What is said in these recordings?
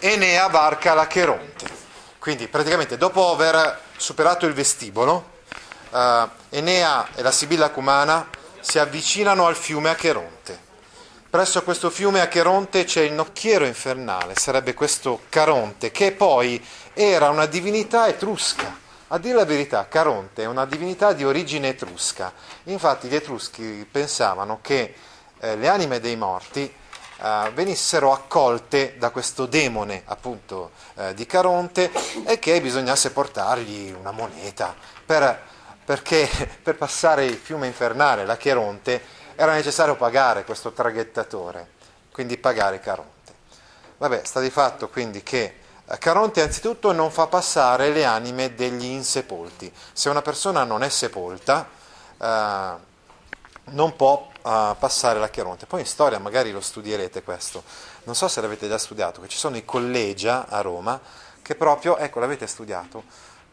Enea varca l'Acheronte. Quindi praticamente dopo aver superato il vestibolo, uh, Enea e la Sibilla Cumana si avvicinano al fiume Acheronte. Presso questo fiume Acheronte c'è il nocchiero infernale, sarebbe questo Caronte, che poi era una divinità etrusca. A dire la verità, Caronte è una divinità di origine etrusca. Infatti gli etruschi pensavano che eh, le anime dei morti eh, venissero accolte da questo demone appunto eh, di Caronte e che bisognasse portargli una moneta per, perché per passare il fiume infernale, la Cheronte, era necessario pagare questo traghettatore, quindi pagare Caronte. Vabbè, sta di fatto quindi che eh, Caronte anzitutto non fa passare le anime degli insepolti. Se una persona non è sepolta, eh, non può uh, passare la Cheronte. Poi in storia magari lo studierete questo. Non so se l'avete già studiato, che ci sono i collegia a Roma che proprio, ecco, l'avete studiato,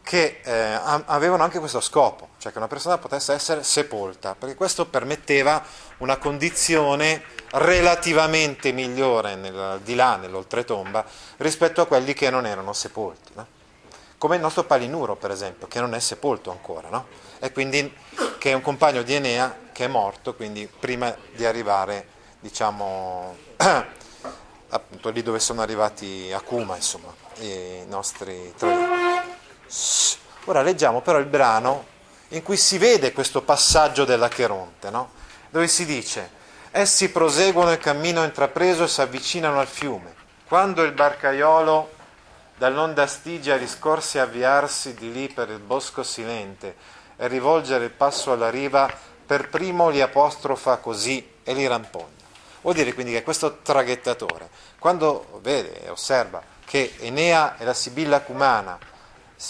che eh, avevano anche questo scopo, cioè che una persona potesse essere sepolta, perché questo permetteva una condizione relativamente migliore nel, di là, nell'oltretomba, rispetto a quelli che non erano sepolti. No? Come il nostro Palinuro, per esempio, che non è sepolto ancora, no? e quindi che è un compagno di Enea che è morto, quindi prima di arrivare, diciamo, appunto lì dove sono arrivati a Kuma, insomma, i nostri troiani. Ora leggiamo però il brano in cui si vede questo passaggio della Cheronte, no? dove si dice, essi proseguono il cammino intrapreso e si avvicinano al fiume. Quando il barcaiolo dall'onda Stigia riscorse avviarsi di lì per il bosco silente e rivolgere il passo alla riva, per primo li apostrofa così e li rampogna. Vuol dire quindi che questo traghettatore, quando vede e osserva che Enea e la Sibilla Cumana,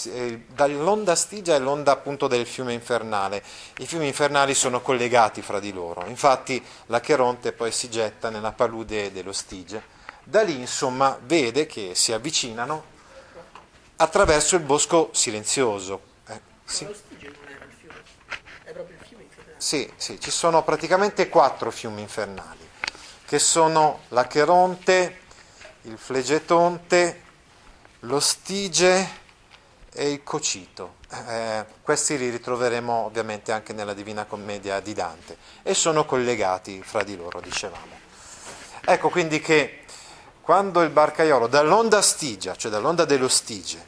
eh, dall'onda Stigia e l'onda appunto del fiume infernale, i fiumi infernali sono collegati fra di loro, infatti la Cheronte poi si getta nella palude dello Stige, da lì insomma vede che si avvicinano attraverso il bosco silenzioso. Eh, sì. Sì, sì, ci sono praticamente quattro fiumi infernali, che sono l'Acheronte, il Flegetonte, lo Stige e il Cocito. Eh, questi li ritroveremo ovviamente anche nella Divina Commedia di Dante e sono collegati fra di loro, dicevamo. Ecco quindi che quando il barcaiolo dall'onda Stigia, cioè dall'onda dello Stige,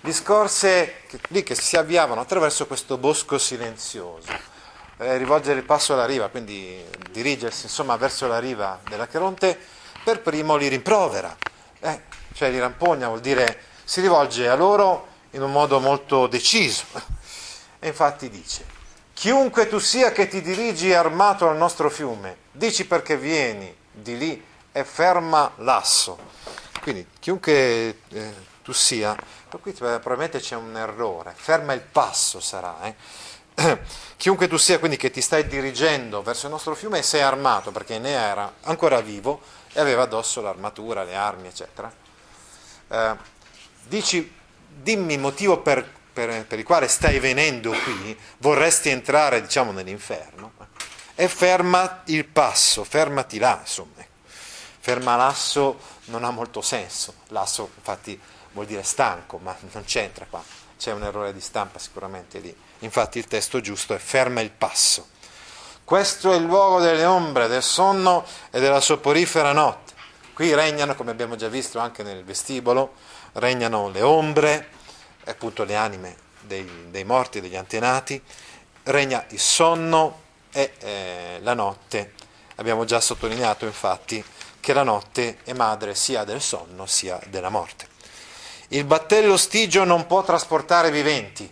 discorse che, lì che si avviavano attraverso questo bosco silenzioso, eh, rivolgere il passo alla riva, quindi dirigersi insomma, verso la riva della Cheronte, per primo li rimprovera, eh, cioè li rampogna, vuol dire si rivolge a loro in un modo molto deciso. E infatti dice, chiunque tu sia che ti dirigi armato al nostro fiume, dici perché vieni di lì e ferma l'asso. Quindi chiunque eh, tu sia, qui probabilmente c'è un errore, ferma il passo sarà. Eh? chiunque tu sia quindi che ti stai dirigendo verso il nostro fiume sei armato, perché Enea era ancora vivo e aveva addosso l'armatura, le armi, eccetera, eh, dici, dimmi il motivo per, per, per, il quale stai venendo qui, vorresti entrare, diciamo, nell'inferno, e ferma il passo, fermati là, insomma. Ferma l'asso non ha molto senso, l'asso infatti vuol dire stanco, ma non c'entra qua, c'è un errore di stampa sicuramente lì. Infatti il testo giusto è ferma il passo. Questo è il luogo delle ombre, del sonno e della soporifera notte. Qui regnano, come abbiamo già visto anche nel vestibolo, regnano le ombre, appunto le anime dei, dei morti, degli antenati, regna il sonno e eh, la notte. Abbiamo già sottolineato infatti che la notte è madre sia del sonno sia della morte. Il battello stigio non può trasportare viventi,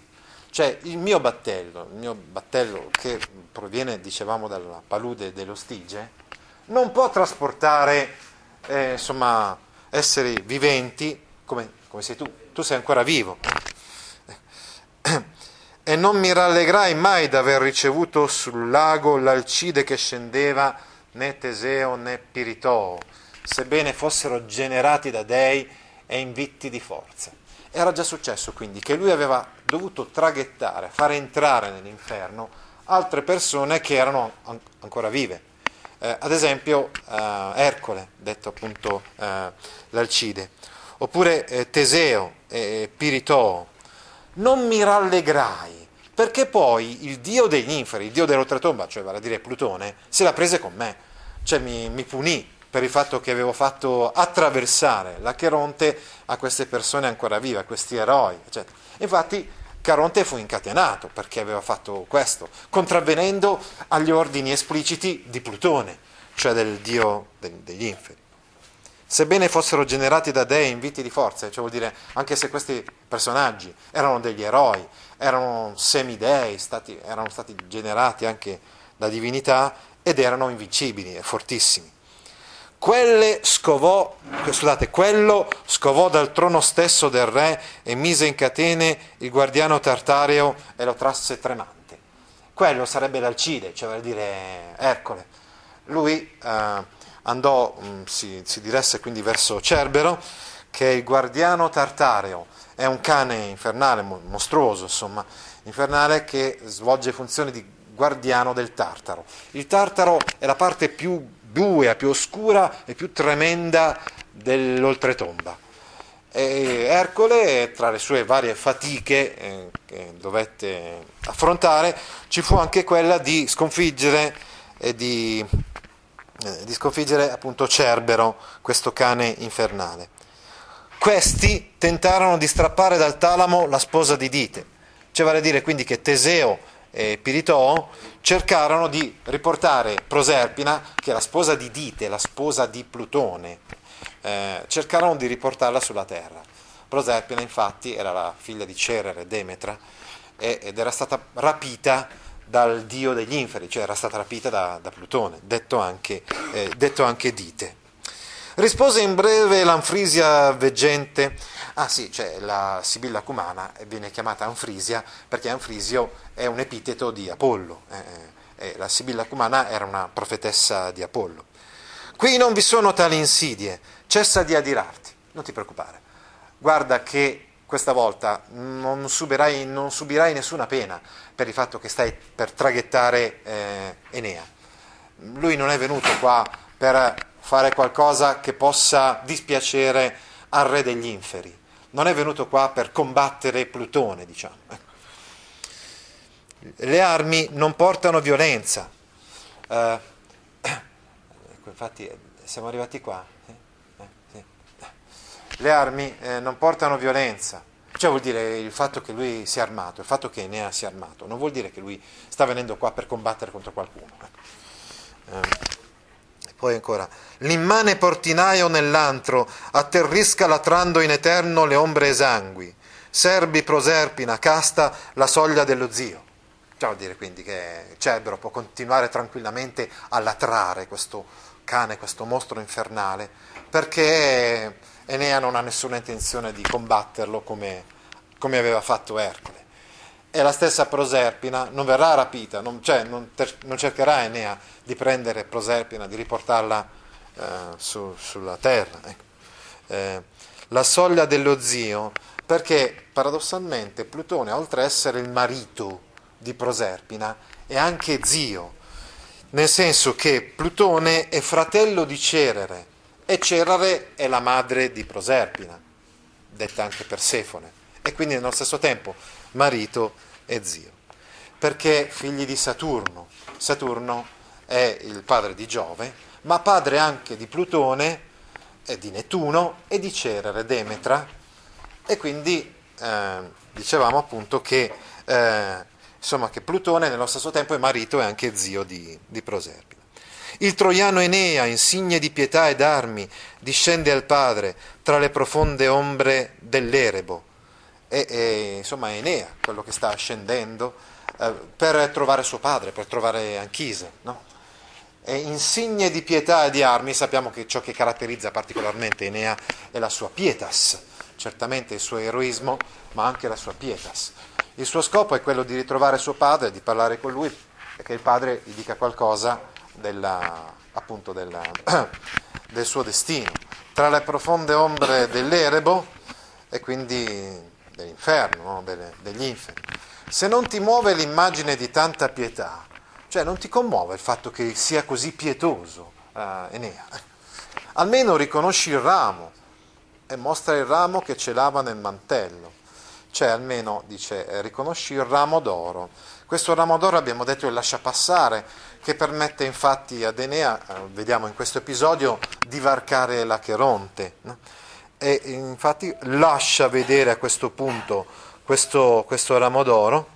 cioè il mio battello, il mio battello che proviene, dicevamo, dalla palude dello Stige, non può trasportare eh, insomma, esseri viventi come, come sei tu. Tu sei ancora vivo. E non mi rallegrai mai d'aver ricevuto sul lago l'alcide che scendeva né Teseo né Piritoo, sebbene fossero generati da dei e invitti di forza. Era già successo quindi che lui aveva dovuto traghettare, fare entrare nell'inferno altre persone che erano an- ancora vive. Eh, ad esempio eh, Ercole, detto appunto eh, l'Alcide, oppure eh, Teseo e Piritoo. Non mi rallegrai, perché poi il dio degli inferi, il dio dell'oltretomba, cioè vale a dire Plutone, se la prese con me, cioè mi, mi punì per il fatto che avevo fatto attraversare la Cheronte a queste persone ancora vive, a questi eroi. Eccetera. Infatti Caronte fu incatenato perché aveva fatto questo, contravvenendo agli ordini espliciti di Plutone, cioè del dio degli inferi. Sebbene fossero generati da dei inviti di forza, cioè vuol dire anche se questi personaggi erano degli eroi, erano semidei, stati, erano stati generati anche da divinità ed erano invincibili e fortissimi scovò, scusate, quello scovò dal trono stesso del re e mise in catene il guardiano tartareo e lo trasse tremante. Quello sarebbe l'Alcide, cioè vuol dire Ercole. Lui eh, andò, mm, si, si diresse quindi verso Cerbero, che è il guardiano tartareo, è un cane infernale, mostruoso, insomma, infernale che svolge funzioni di guardiano del Tartaro. Il Tartaro è la parte più buia, più oscura e più tremenda dell'oltretomba. E Ercole, tra le sue varie fatiche eh, che dovette affrontare, ci fu anche quella di sconfiggere, eh, di, eh, di sconfiggere appunto Cerbero, questo cane infernale. Questi tentarono di strappare dal talamo la sposa di Dite, cioè vale a dire quindi che Teseo e Piritoo cercarono di riportare Proserpina, che è la sposa di Dite, la sposa di Plutone, eh, cercarono di riportarla sulla terra. Proserpina infatti era la figlia di Cerere, Demetra, ed era stata rapita dal dio degli inferi, cioè era stata rapita da, da Plutone, detto anche, eh, detto anche Dite. Rispose in breve l'Anfrisia veggente, ah sì, cioè la Sibilla Cumana viene chiamata Anfrisia perché Anfrisio è un epiteto di Apollo, eh, eh, la Sibilla Cumana era una profetessa di Apollo. Qui non vi sono tali insidie, cessa di adirarti, non ti preoccupare, guarda che questa volta non subirai, non subirai nessuna pena per il fatto che stai per traghettare eh, Enea. Lui non è venuto qua per fare qualcosa che possa dispiacere al re degli inferi. Non è venuto qua per combattere Plutone, diciamo. Ecco. Le armi non portano violenza. Uh, infatti siamo arrivati qua. Eh, Le armi eh, non portano violenza. Cioè vuol dire il fatto che lui sia armato, il fatto che Enea sia armato, non vuol dire che lui sta venendo qua per combattere contro qualcuno. Poi ancora, l'immane portinaio nell'antro atterrisca latrando in eterno le ombre esangui. Serbi proserpina, casta la soglia dello zio. Ciò vuol dire quindi che Cerbero può continuare tranquillamente a latrare questo cane, questo mostro infernale, perché Enea non ha nessuna intenzione di combatterlo come, come aveva fatto Ercole e la stessa Proserpina non verrà rapita, non, cioè non, ter, non cercherà Enea di prendere Proserpina, di riportarla eh, su, sulla terra. Ecco. Eh, la soglia dello zio, perché paradossalmente Plutone, oltre ad essere il marito di Proserpina, è anche zio, nel senso che Plutone è fratello di Cerere e Cerere è la madre di Proserpina, detta anche Persefone, e quindi nello stesso tempo marito e zio, perché figli di Saturno. Saturno è il padre di Giove, ma padre anche di Plutone e di Nettuno e di Cerere, Demetra, e quindi eh, dicevamo appunto che, eh, insomma, che, Plutone nello stesso tempo è marito e anche zio di, di Proserpina. Il troiano Enea, insigne di pietà ed armi, discende al padre tra le profonde ombre dell'Erebo e, e insomma Enea, quello che sta scendendo, eh, per trovare suo padre, per trovare Anchise. No? e insigne di pietà e di armi, sappiamo che ciò che caratterizza particolarmente Enea è la sua pietas, certamente il suo eroismo, ma anche la sua pietas. Il suo scopo è quello di ritrovare suo padre, di parlare con lui e che il padre gli dica qualcosa della, appunto della, del suo destino. Tra le profonde ombre dell'Erebo e quindi dell'inferno, no? Dele, degli inferi. Se non ti muove l'immagine di tanta pietà, cioè non ti commuove il fatto che sia così pietoso uh, Enea, almeno riconosci il ramo e mostra il ramo che celava nel mantello. Cioè almeno dice eh, riconosci il ramo d'oro. Questo ramo d'oro abbiamo detto è lascia passare, che permette infatti ad Enea, eh, vediamo in questo episodio, di varcare la Cheronte. No? E infatti lascia vedere a questo punto questo, questo ramo d'oro,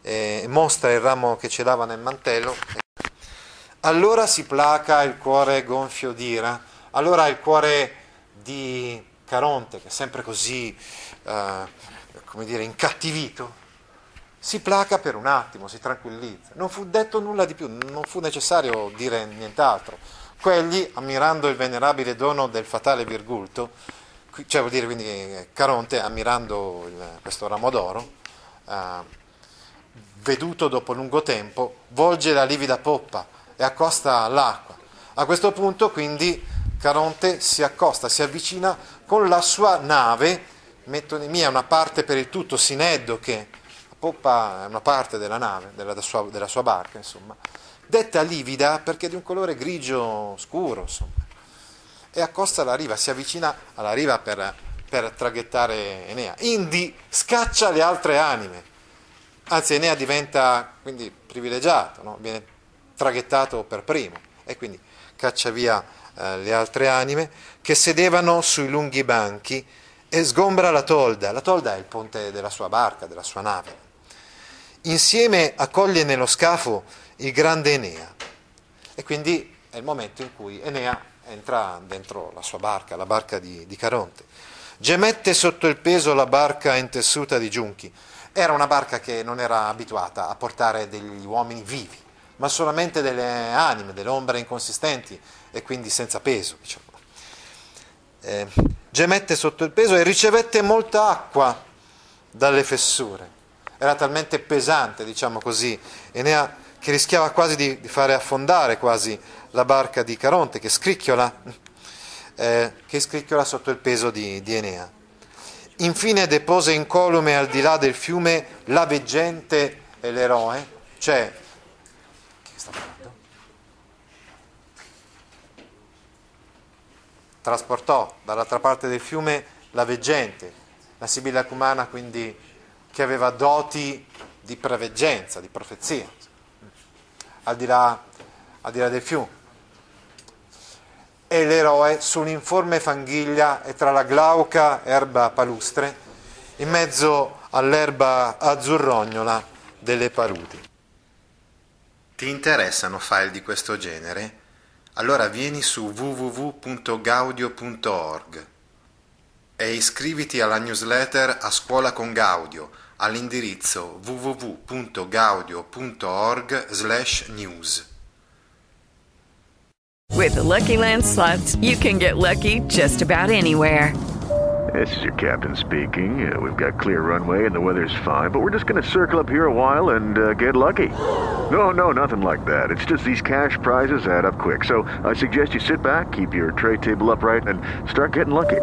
eh, mostra il ramo che celava nel mantello. Allora si placa il cuore gonfio d'ira, allora il cuore di Caronte, che è sempre così, eh, come dire, incattivito, si placa per un attimo, si tranquillizza. Non fu detto nulla di più, non fu necessario dire nient'altro. Quegli, ammirando il venerabile dono del fatale Virgulto, cioè vuol dire quindi Caronte, ammirando il, questo ramo d'oro, eh, veduto dopo lungo tempo, volge la livida poppa e accosta all'acqua. A questo punto quindi Caronte si accosta, si avvicina con la sua nave, metonemia è una parte per il tutto, Sineddo che la poppa è una parte della nave, della sua, della sua barca, insomma, detta livida perché è di un colore grigio scuro, insomma, e accosta alla riva, si avvicina alla riva per, per traghettare Enea. Indi scaccia le altre anime anzi Enea diventa quindi privilegiato, no? viene traghettato per primo e quindi caccia via eh, le altre anime che sedevano sui lunghi banchi e sgombra la tolda. La tolda è il ponte della sua barca, della sua nave. Insieme accoglie nello scafo il grande Enea e quindi è il momento in cui Enea entra dentro la sua barca, la barca di, di Caronte. Gemette sotto il peso la barca intessuta di giunchi era una barca che non era abituata a portare degli uomini vivi, ma solamente delle anime, delle ombre inconsistenti e quindi senza peso. Diciamo. Eh, gemette sotto il peso e ricevette molta acqua dalle fessure. Era talmente pesante, diciamo così, Enea che rischiava quasi di, di fare affondare quasi la barca di Caronte, che scricchiola, eh, che scricchiola sotto il peso di, di Enea. Infine depose incolume al di là del fiume la veggente e l'eroe, cioè chi sta parlando? Trasportò dall'altra parte del fiume la veggente, la Sibilla Cumana quindi che aveva doti di preveggenza, di profezia, al di là, al di là del fiume e l'eroe su un'informe fanghiglia e tra la glauca erba palustre, in mezzo all'erba azzurrognola delle paludi. Ti interessano file di questo genere? Allora vieni su www.gaudio.org e iscriviti alla newsletter A Scuola con Gaudio all'indirizzo www.gaudio.org/news. With the Lucky Land slots, you can get lucky just about anywhere. This is your captain speaking. Uh, we've got clear runway and the weather's fine, but we're just going to circle up here a while and uh, get lucky. No, no, nothing like that. It's just these cash prizes add up quick. So I suggest you sit back, keep your tray table upright, and start getting lucky.